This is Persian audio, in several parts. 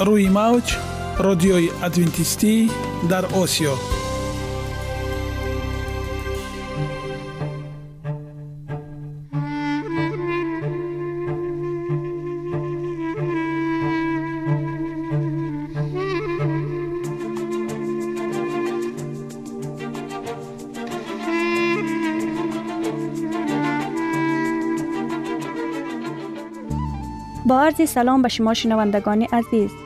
روی موج رادیوی ادوینتیستی در آسیا. با عرض سلام به شما شنوندگان عزیز.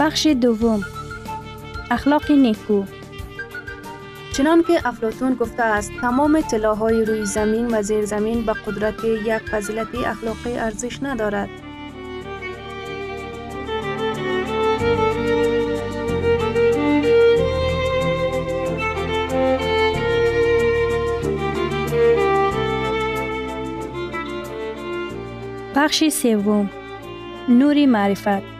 بخش دوم. اخلاق نیکو. چنان که افلاتون گفته است تمام طلاهای روی زمین و زیر زمین به قدرت یک فضیلت اخلاقی ارزش ندارد. بخش سوم. نوری معرفت.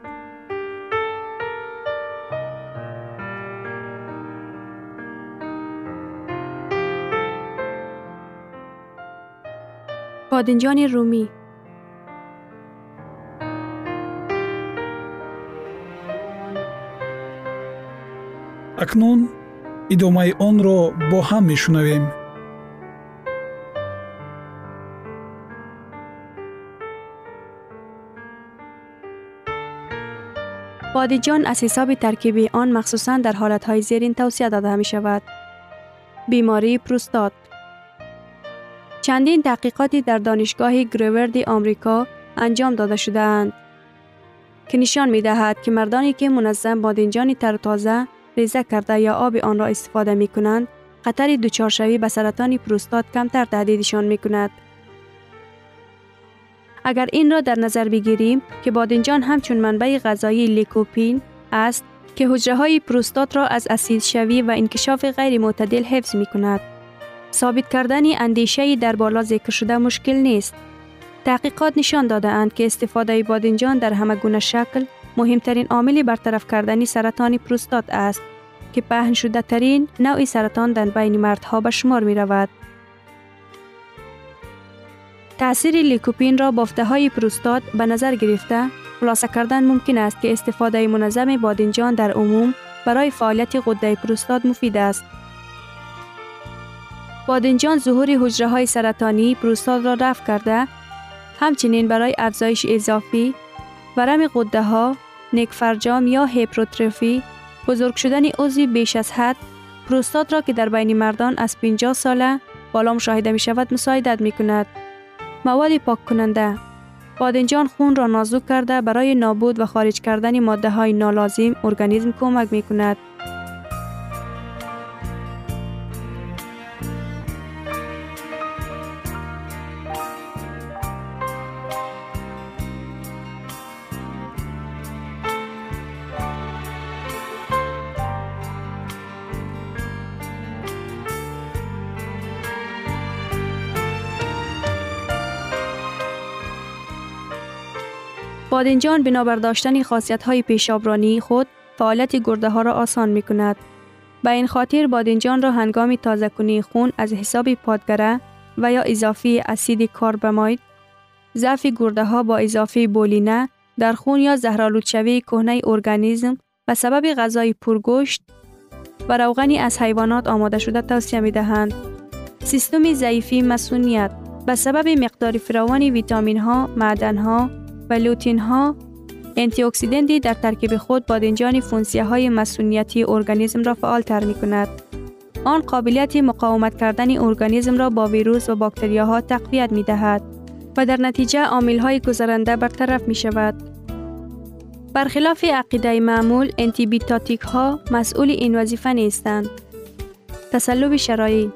بادنجان رومی акнун идомаи онро бо ҳам мешунавем بادنجان از حساب ترکیبی آن مخصوصا در حالتهای زیرین توصیه داده می شود. بیماری پروستات چندین تحقیقاتی در دانشگاه گروورد آمریکا انجام داده شدهاند که نشان می دهد که مردانی که منظم بادنجان تر تازه ریزه کرده یا آب آن را استفاده می کنند خطر دوچارشوی به سرطان پروستات کمتر تهدیدشان می کند. اگر این را در نظر بگیریم که بادنجان همچون منبع غذایی لیکوپین است که حجره های پروستات را از اسید شوی و انکشاف غیر معتدل حفظ می کند. ثابت کردن اندیشه در بالا ذکر شده مشکل نیست. تحقیقات نشان داده اند که استفاده بادنجان در همه گونه شکل مهمترین عامل برطرف کردن سرطان پروستات است که پهن شده ترین نوع سرطان در بین مردها به شمار می رود. تأثیر لیکوپین را بافته های پروستات به نظر گرفته خلاصه کردن ممکن است که استفاده منظم بادنجان در عموم برای فعالیت غده پروستات مفید است. بادنجان ظهور حجره های سرطانی پروستات را رفع کرده همچنین برای افزایش اضافی ورم قده ها فرجام یا هیپروتروفی بزرگ شدن عضوی بیش از حد پروستات را که در بین مردان از 50 ساله بالا مشاهده می شود مساعدت می کند. مواد پاک کننده بادنجان خون را نازک کرده برای نابود و خارج کردن ماده های نالازم ارگانیسم کمک می کند. بادنجان بنابر داشتن خاصیت های پیشابرانی خود فعالیت گرده ها را آسان می کند. به این خاطر بادنجان را هنگام تازه کنی خون از حساب پادگره و یا اضافی اسید کاربامید ضعف گرده ها با اضافه بولینه در خون یا زهرالودشوی کهنه ارگانیسم و سبب غذای پرگوشت و روغنی از حیوانات آماده شده توصیه می دهند. سیستم ضعیفی مسونیت به سبب مقدار فراوان ویتامین ها، معدن ها، و لوتین ها انتی در ترکیب خود بادنجان فونسیه های مسونیتی ارگانیسم را فعال تر می کند. آن قابلیت مقاومت کردن ارگانیسم را با ویروس و باکتریاها تقویت می دهد و در نتیجه عامل های گذرنده برطرف می شود. برخلاف عقیده معمول انتی بیتاتیک ها مسئول این وظیفه نیستند. تسلب شرایط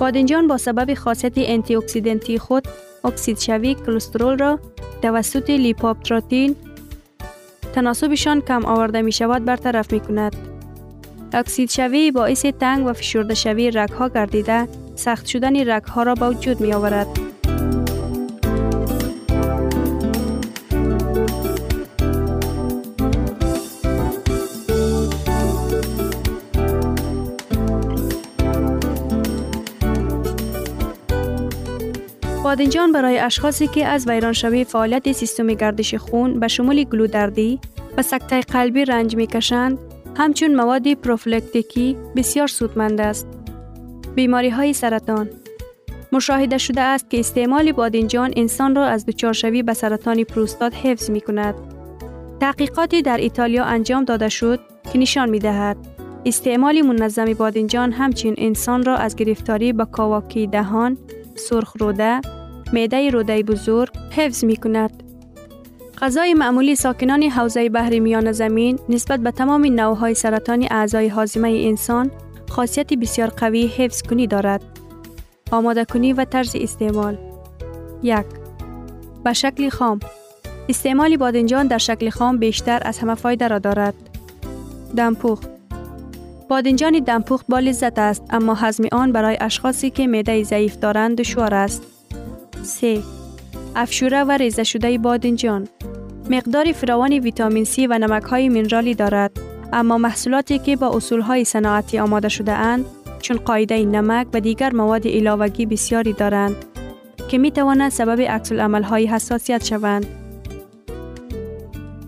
بادنجان با سبب خاصیت انتی خود اکسید شوی کلسترول را توسط لیپوپتراتین تناسبشان کم آورده می شود برطرف می کند. اکسید شوی باعث تنگ و فشرده شوی رگ ها گردیده سخت شدن رگ ها را به وجود می آورد. بادنجان برای اشخاصی که از ویرانشوی فعالیت سیستم گردش خون به شمول گلودردی و سکته قلبی رنج می کشند، همچون مواد پروفلکتیکی بسیار سودمند است. بیماری های سرطان مشاهده شده است که استعمال بادنجان انسان را از دچارشوی به سرطان پروستات حفظ می کند. تحقیقاتی در ایتالیا انجام داده شد که نشان می دهد استعمال منظم بادنجان همچنین انسان را از گرفتاری به کاواکی دهان، سرخ روده، معده روده بزرگ حفظ می کند. غذای معمولی ساکنان حوزه بحری میان زمین نسبت به تمام نوعهای سرطان اعضای حازمه انسان خاصیت بسیار قوی حفظ کنی دارد. آماده کنی و طرز استعمال یک به شکل خام استعمال بادنجان در شکل خام بیشتر از همه فایده را دارد. دمپخت بادنجان دمپخت با لذت است اما هضم آن برای اشخاصی که معده ضعیف دارند دشوار است. 3. افشوره و ریزه شده بادنجان مقدار فراوان ویتامین C و نمک های منرالی دارد اما محصولاتی که با اصول های صناعتی آماده شده اند چون قاعده نمک و دیگر مواد علاوگی بسیاری دارند که می تواند سبب عکس های حساسیت شوند.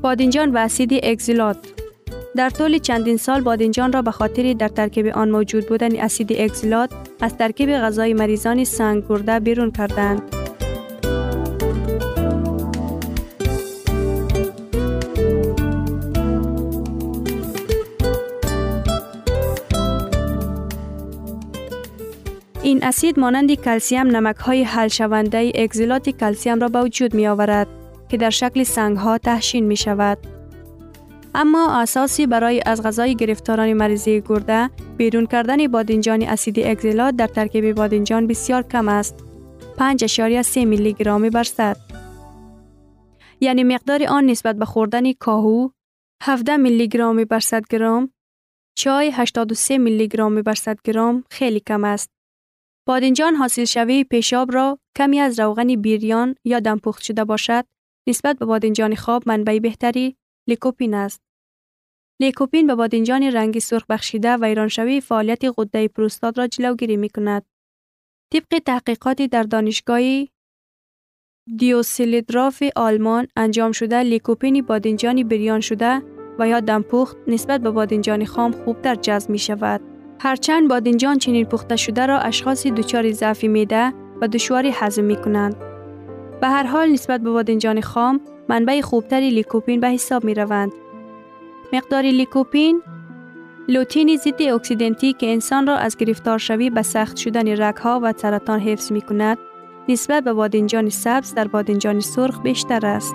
بادنجان و اسید اگزیلات در طول چندین سال بادنجان را به خاطر در ترکیب آن موجود بودن اسید اگزیلات از ترکیب غذای مریضان سنگ گرده بیرون کردند. این اسید مانند کلسیم نمک های حل شونده اگزیلات کلسیم را به وجود می آورد که در شکل سنگ ها تحشین می شود. اما اساسی برای از غذای گرفتاران مریضی گرده بیرون کردن بادنجان اسید اگزیلات در ترکیب بادنجان بسیار کم است. 5.3 میلی گرامی بر صد. یعنی مقدار آن نسبت به خوردن کاهو 17 میلی گرامی بر گرم، چای 83 میلی گرامی بر گرم خیلی کم است. بادنجان حاصل شوی پیشاب را کمی از روغن بیریان یا دمپخت شده باشد نسبت به بادنجان خواب منبع بهتری لیکوپین است. لیکوپین به بادنجان رنگی سرخ بخشیده ویرانشوی فعالیت غده پروستات را جلوگیری می کند. طبق تحقیقاتی در دانشگاه دیوسیلیدراف آلمان انجام شده لیکوپین بادنجان بریان شده و یا دمپخت نسبت به بادنجان خام خوب در جذب می شود. هرچند بادنجان چنین پخته شده را اشخاص دچار ضعف میده و دشواری هضم می کنند. به هر حال نسبت به بادنجان خام منبع خوبتری لیکوپین به حساب می روند. مقدار لیکوپین لوتین ضد اکسیدنتی که انسان را از گرفتار شوی به سخت شدن رگها و سرطان حفظ می کند نسبت به بادنجان سبز در بادنجان سرخ بیشتر است.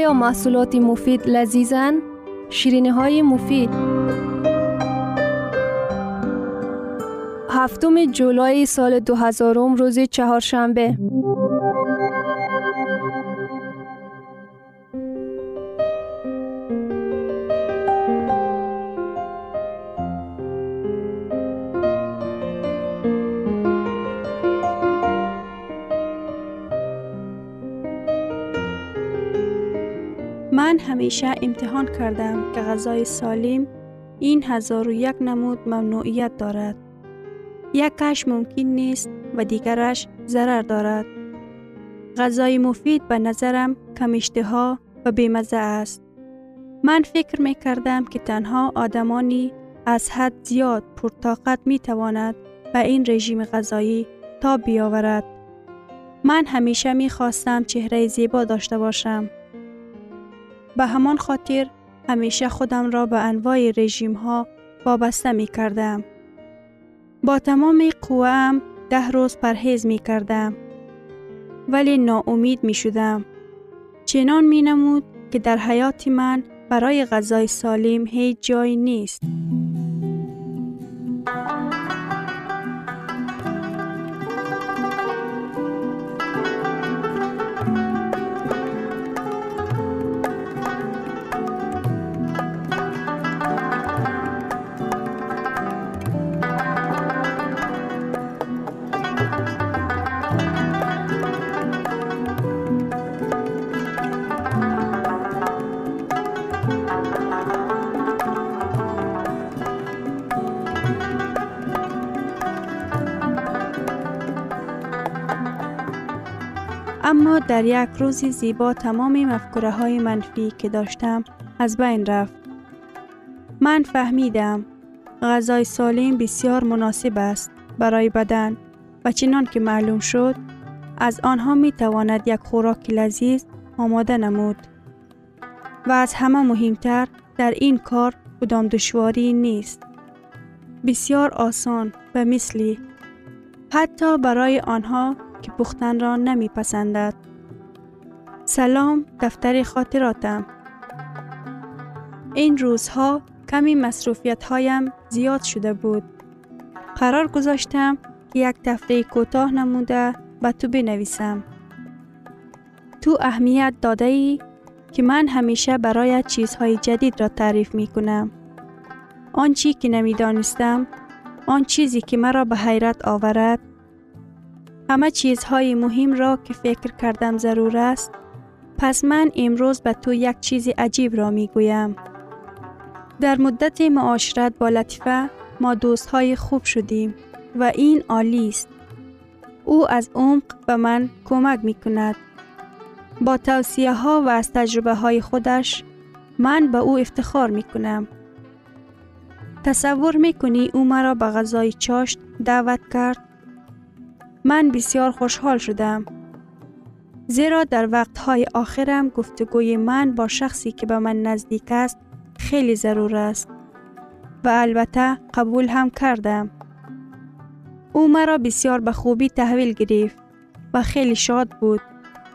آیا محصولات مفید لذیذن؟ شیرینه های مفید هفتم جولای سال 2000 روز چهارشنبه همیشه امتحان کردم که غذای سالم این هزار و یک نمود ممنوعیت دارد. یکش ممکن نیست و دیگرش ضرر دارد. غذای مفید به نظرم کم ها و بیمزه است. من فکر می کردم که تنها آدمانی از حد زیاد پرطاقت می تواند به این رژیم غذایی تا بیاورد. من همیشه می خواستم چهره زیبا داشته باشم. به همان خاطر همیشه خودم را به انواع رژیم ها وابسته می کردم. با تمام قوام ده روز پرهیز می کردم. ولی ناامید می شدم. چنان می نمود که در حیات من برای غذای سالم هیچ جای نیست. در یک روزی زیبا تمام مفکوره های منفی که داشتم از بین رفت. من فهمیدم غذای سالم بسیار مناسب است برای بدن و چنان که معلوم شد از آنها می تواند یک خوراک لذیذ آماده نمود. و از همه مهمتر در این کار کدام دشواری نیست. بسیار آسان و مثلی حتی برای آنها که پختن را نمی پسندد. سلام دفتر خاطراتم این روزها کمی مصروفیت هایم زیاد شده بود. قرار گذاشتم که یک تفریح کوتاه نموده به تو بنویسم. تو اهمیت داده ای که من همیشه برای چیزهای جدید را تعریف می کنم. آن چی که نمی دانستم، آن چیزی که مرا به حیرت آورد، همه چیزهای مهم را که فکر کردم ضرور است پس من امروز به تو یک چیز عجیب را می گویم. در مدت معاشرت با لطیفه ما دوست های خوب شدیم و این عالی است. او از عمق به من کمک می کند. با توصیه ها و از تجربه های خودش من به او افتخار می کنم. تصور می کنی او مرا به غذای چاشت دعوت کرد؟ من بسیار خوشحال شدم. زیرا در وقتهای آخرم گفتگوی من با شخصی که به من نزدیک است خیلی ضرور است و البته قبول هم کردم. او مرا بسیار به خوبی تحویل گرفت و خیلی شاد بود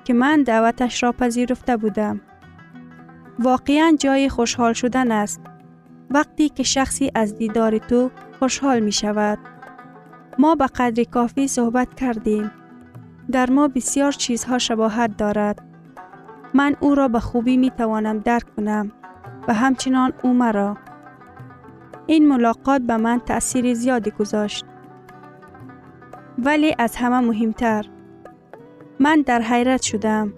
که من دعوتش را پذیرفته بودم. واقعا جای خوشحال شدن است وقتی که شخصی از دیدار تو خوشحال می شود. ما به قدر کافی صحبت کردیم. در ما بسیار چیزها شباهت دارد. من او را به خوبی می توانم درک کنم و همچنان او مرا. این ملاقات به من تأثیر زیادی گذاشت. ولی از همه مهمتر من در حیرت شدم.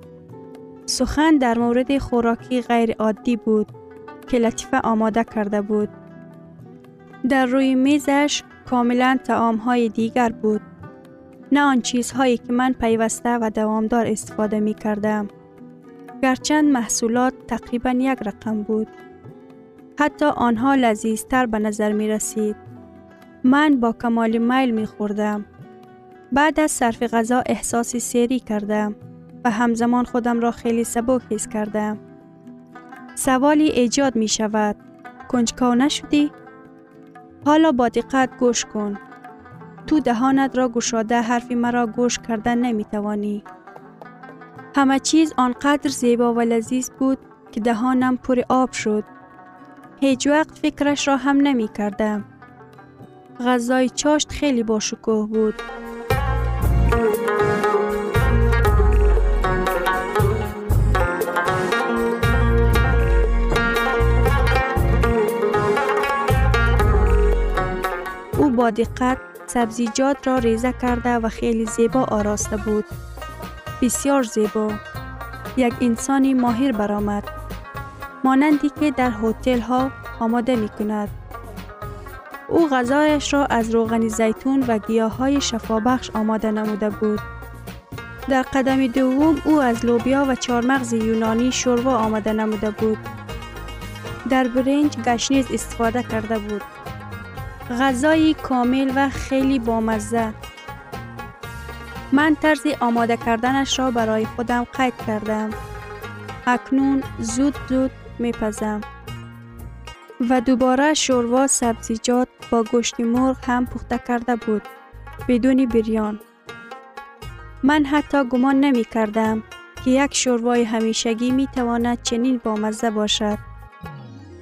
سخن در مورد خوراکی غیر عادی بود که لطیفه آماده کرده بود. در روی میزش کاملا تعام های دیگر بود. نه آن چیزهایی که من پیوسته و دوامدار استفاده می کردم. گرچند محصولات تقریبا یک رقم بود. حتی آنها لذیذتر به نظر می رسید. من با کمال میل می خوردم. بعد از صرف غذا احساسی سیری کردم و همزمان خودم را خیلی سبک حس کردم. سوالی ایجاد می شود. کنجکاو نشدی؟ حالا با دقت گوش کن. تو دهانت را گشاده حرفی مرا گوش کردن نمی توانی. همه چیز آنقدر زیبا و لذیذ بود که دهانم پر آب شد. هیچ وقت فکرش را هم نمی کردم. غذای چاشت خیلی با شکوه بود. او با دقت سبزیجات را ریزه کرده و خیلی زیبا آراسته بود. بسیار زیبا. یک انسانی ماهر برآمد. مانندی که در هتل ها آماده می کند. او غذایش را از روغن زیتون و گیاه های شفابخش آماده نموده بود. در قدم دوم او از لوبیا و چارمغز یونانی شوروا آماده نموده بود. در برنج گشنیز استفاده کرده بود. غذایی کامل و خیلی بامزه. من طرز آماده کردنش را برای خودم قید کردم. اکنون زود زود میپزم. و دوباره شوروا سبزیجات با گوشت مرغ هم پخته کرده بود. بدون بریان. من حتی گمان نمی کردم که یک شوروای همیشگی می تواند چنین بامزه باشد.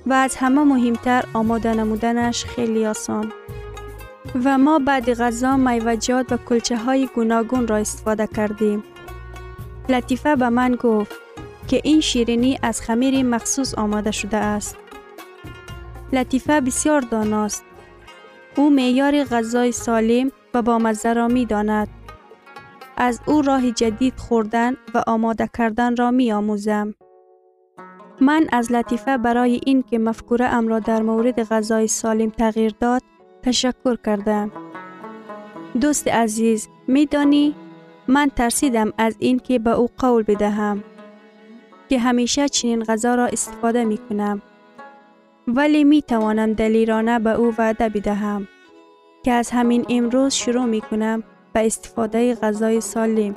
و از همه مهمتر آماده نمودنش خیلی آسان. و ما بعد غذا میوجات و کلچه های گوناگون را استفاده کردیم. لطیفه به من گفت که این شیرینی از خمیر مخصوص آماده شده است. لطیفه بسیار داناست. او معیار غذای سالم و با مزه را می داند. از او راه جدید خوردن و آماده کردن را می آموزم. من از لطیفه برای این که مفکوره ام را در مورد غذای سالم تغییر داد تشکر کردم. دوست عزیز می دانی من ترسیدم از این که به او قول بدهم که همیشه چنین غذا را استفاده می کنم. ولی می توانم دلیرانه به او وعده بدهم که از همین امروز شروع می کنم به استفاده غذای سالم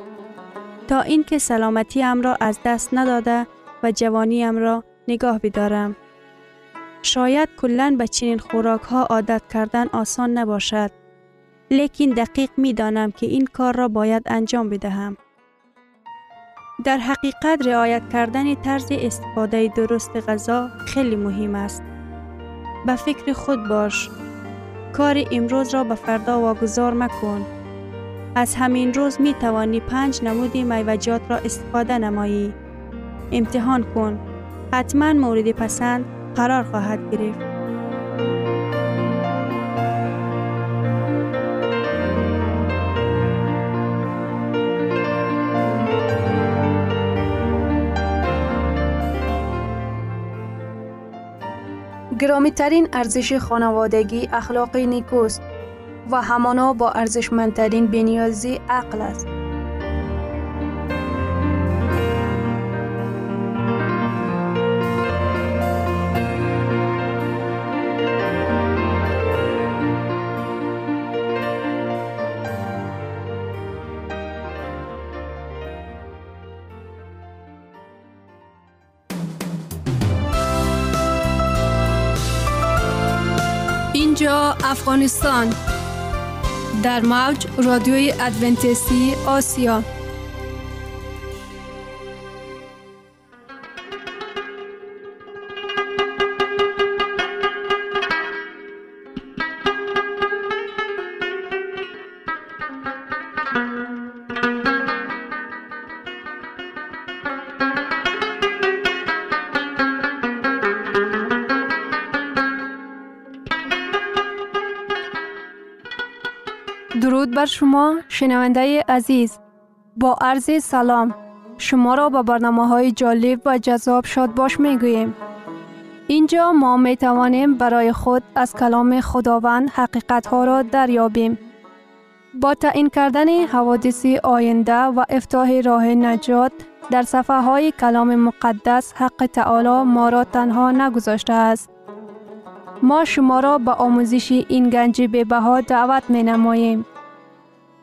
تا اینکه سلامتی ام را از دست نداده و جوانیم را نگاه بدارم. شاید کلا به چنین خوراک ها عادت کردن آسان نباشد. لیکن دقیق می دانم که این کار را باید انجام بدهم. در حقیقت رعایت کردن طرز استفاده درست غذا خیلی مهم است. به فکر خود باش. کار امروز را به فردا واگذار مکن. از همین روز می توانی پنج نمود میوجات را استفاده نمایی. امتحان کن حتما مورد پسند قرار خواهد گرفت گرامی ترین ارزش خانوادگی اخلاق نیکوست و همانا با ارزشمندترین بنیازی عقل است. افغانستان. در موج رادیوی ادونتیستی آسیا. بر شما شنونده عزیز با عرض سلام شما را به برنامه های جالب و جذاب شاد باش می. اینجا ما می توانیم برای خود از کلام خداوند حقیقت ها را دریابیم. با تعیین کردن حوادث آینده و افتاح راه نجات در صفحه های کلام مقدس حق تعالی ما را تنها نگذاشته است. ما شما را به آموزش این گنج بها دعوت می نماییم.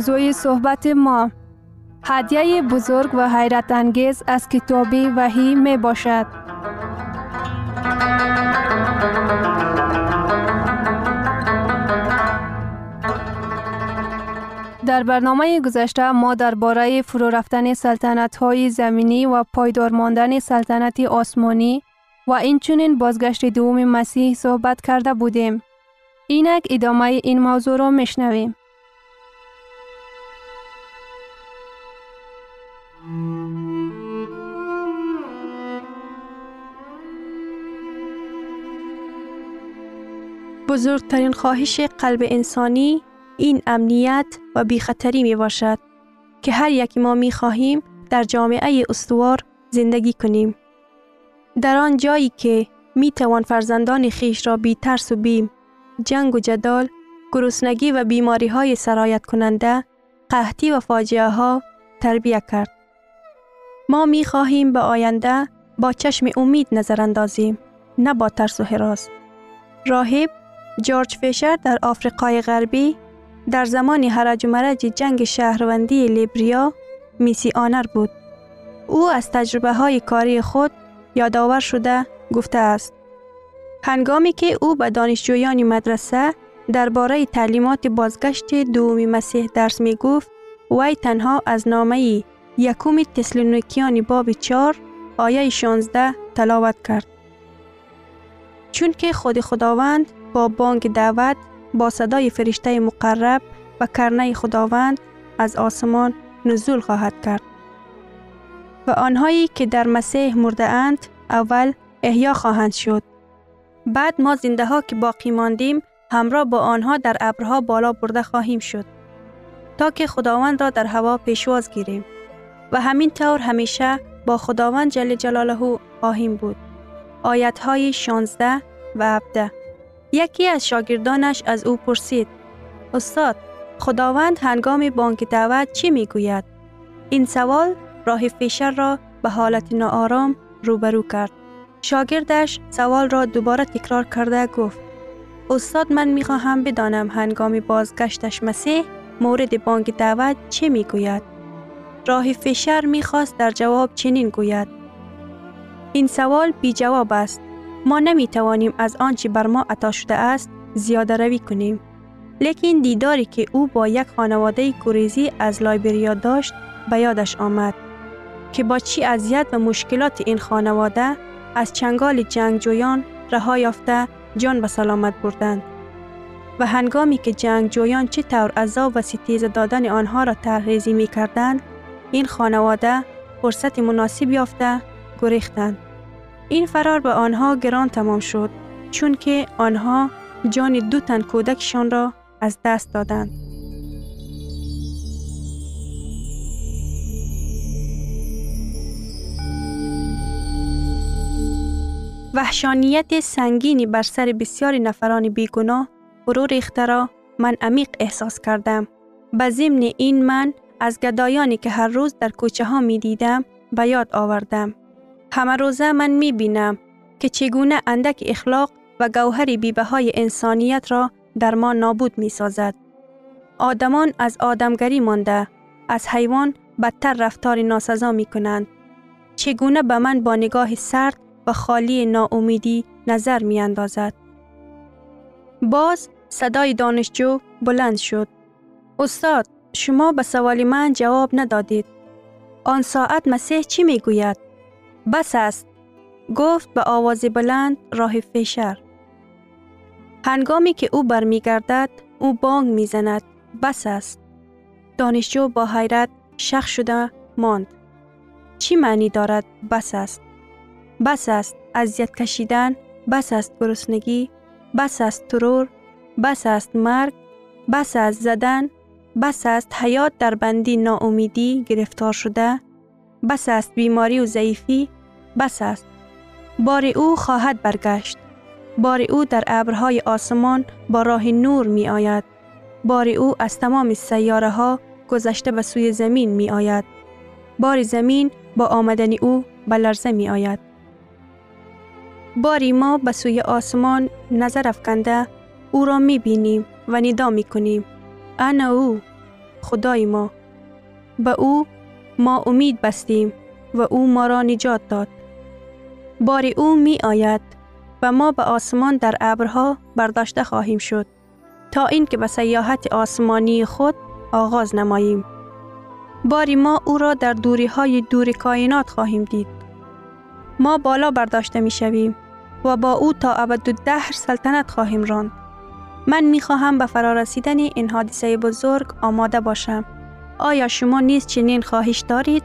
موضوع صحبت ما هدیه بزرگ و حیرت انگیز از کتابی وحی می باشد. در برنامه گذشته ما درباره فرو رفتن سلطنت های زمینی و پایدار ماندن سلطنت آسمانی و اینچنین بازگشت دوم مسیح صحبت کرده بودیم. اینک ادامه این موضوع را میشنویم. بزرگترین خواهش قلب انسانی این امنیت و بیخطری می باشد که هر یک ما می خواهیم در جامعه استوار زندگی کنیم. در آن جایی که می توان فرزندان خیش را بی ترس و بیم، جنگ و جدال، گرسنگی و بیماری های سرایت کننده، قحطی و فاجعه ها تربیه کرد. ما می خواهیم به آینده با چشم امید نظر اندازیم، نه با ترس و حراس. راهب جورج فیشر در آفریقای غربی در زمان هرج و مرج جنگ شهروندی لیبریا میسی آنر بود. او از تجربه های کاری خود یادآور شده گفته است. هنگامی که او به دانشجویان مدرسه درباره تعلیمات بازگشت دومی مسیح درس می گفت وی تنها از نامه یکوم تسلونیکیان باب چار آیه 16 تلاوت کرد. چون که خود خداوند با بانگ دعوت با صدای فرشته مقرب و کرنه خداوند از آسمان نزول خواهد کرد. و آنهایی که در مسیح مرده اند اول احیا خواهند شد. بعد ما زنده ها که باقی ماندیم همراه با آنها در ابرها بالا برده خواهیم شد. تا که خداوند را در هوا پیشواز گیریم. و همین طور همیشه با خداوند جل جلاله خواهیم بود. آیت های 16 و 17 یکی از شاگردانش از او پرسید استاد خداوند هنگام بانک دعوت چی می گوید؟ این سوال راه فیشر را به حالت ناآرام روبرو کرد. شاگردش سوال را دوباره تکرار کرده گفت استاد من می خواهم بدانم هنگام بازگشتش مسیح مورد بانک دعوت چه می گوید؟ راه فیشر می خواست در جواب چنین گوید این سوال بی جواب است ما نمی توانیم از آنچه بر ما عطا شده است زیاده روی کنیم. لیکن دیداری که او با یک خانواده گریزی از لایبریا داشت به یادش آمد که با چی اذیت و مشکلات این خانواده از چنگال جنگجویان رها یافته جان به سلامت بردند و هنگامی که جنگجویان چه طور عذاب و ستیز دادن آنها را ترهیزی می کردند این خانواده فرصت مناسب یافته گریختند این فرار به آنها گران تمام شد چون که آنها جان دو تن کودکشان را از دست دادند وحشانیت سنگینی بر سر بسیاری نفران بیگناه فرو ریخته را من عمیق احساس کردم. به ضمن این من از گدایانی که هر روز در کوچه ها می دیدم به یاد آوردم. همه روزه من می بینم که چگونه اندک اخلاق و گوهر بیبه های انسانیت را در ما نابود می سازد. آدمان از آدمگری مانده، از حیوان بدتر رفتار ناسزا می کنند. چگونه به من با نگاه سرد و خالی ناامیدی نظر می اندازد. باز صدای دانشجو بلند شد. استاد، شما به سوال من جواب ندادید. آن ساعت مسیح چی می گوید؟ بس است. گفت به آواز بلند راه فیشر. هنگامی که او برمیگردد او بانگ می‌زند بس است دانشجو با حیرت شخ شده ماند چی معنی دارد بس است بس است اذیت کشیدن بس است گرسنگی بس است ترور بس است مرگ بس است زدن بس است حیات در بندی ناامیدی گرفتار شده. بس است بیماری و ضعیفی. بس است. بار او خواهد برگشت. بار او در ابرهای آسمان با راه نور می آید. بار او از تمام سیاره ها گذشته به سوی زمین می آید. بار زمین با آمدن او به می آید. باری ما به سوی آسمان نظر افکنده او را می بینیم و ندا می کنیم. انا او خدای ما. به او ما امید بستیم و او ما را نجات داد. باری او می آید و ما به آسمان در ابرها برداشته خواهیم شد تا اینکه به سیاحت آسمانی خود آغاز نماییم. باری ما او را در دوری های دور کائنات خواهیم دید. ما بالا برداشته می شویم و با او تا ابد دهر سلطنت خواهیم راند. من می خواهم به فرارسیدن این حادثه بزرگ آماده باشم. آیا شما نیز چنین خواهش دارید؟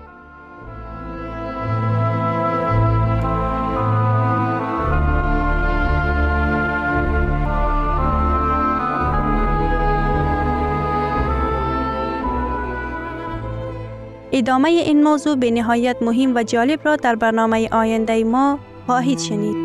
ادامه این موضوع به نهایت مهم و جالب را در برنامه آینده ما خواهید شنید.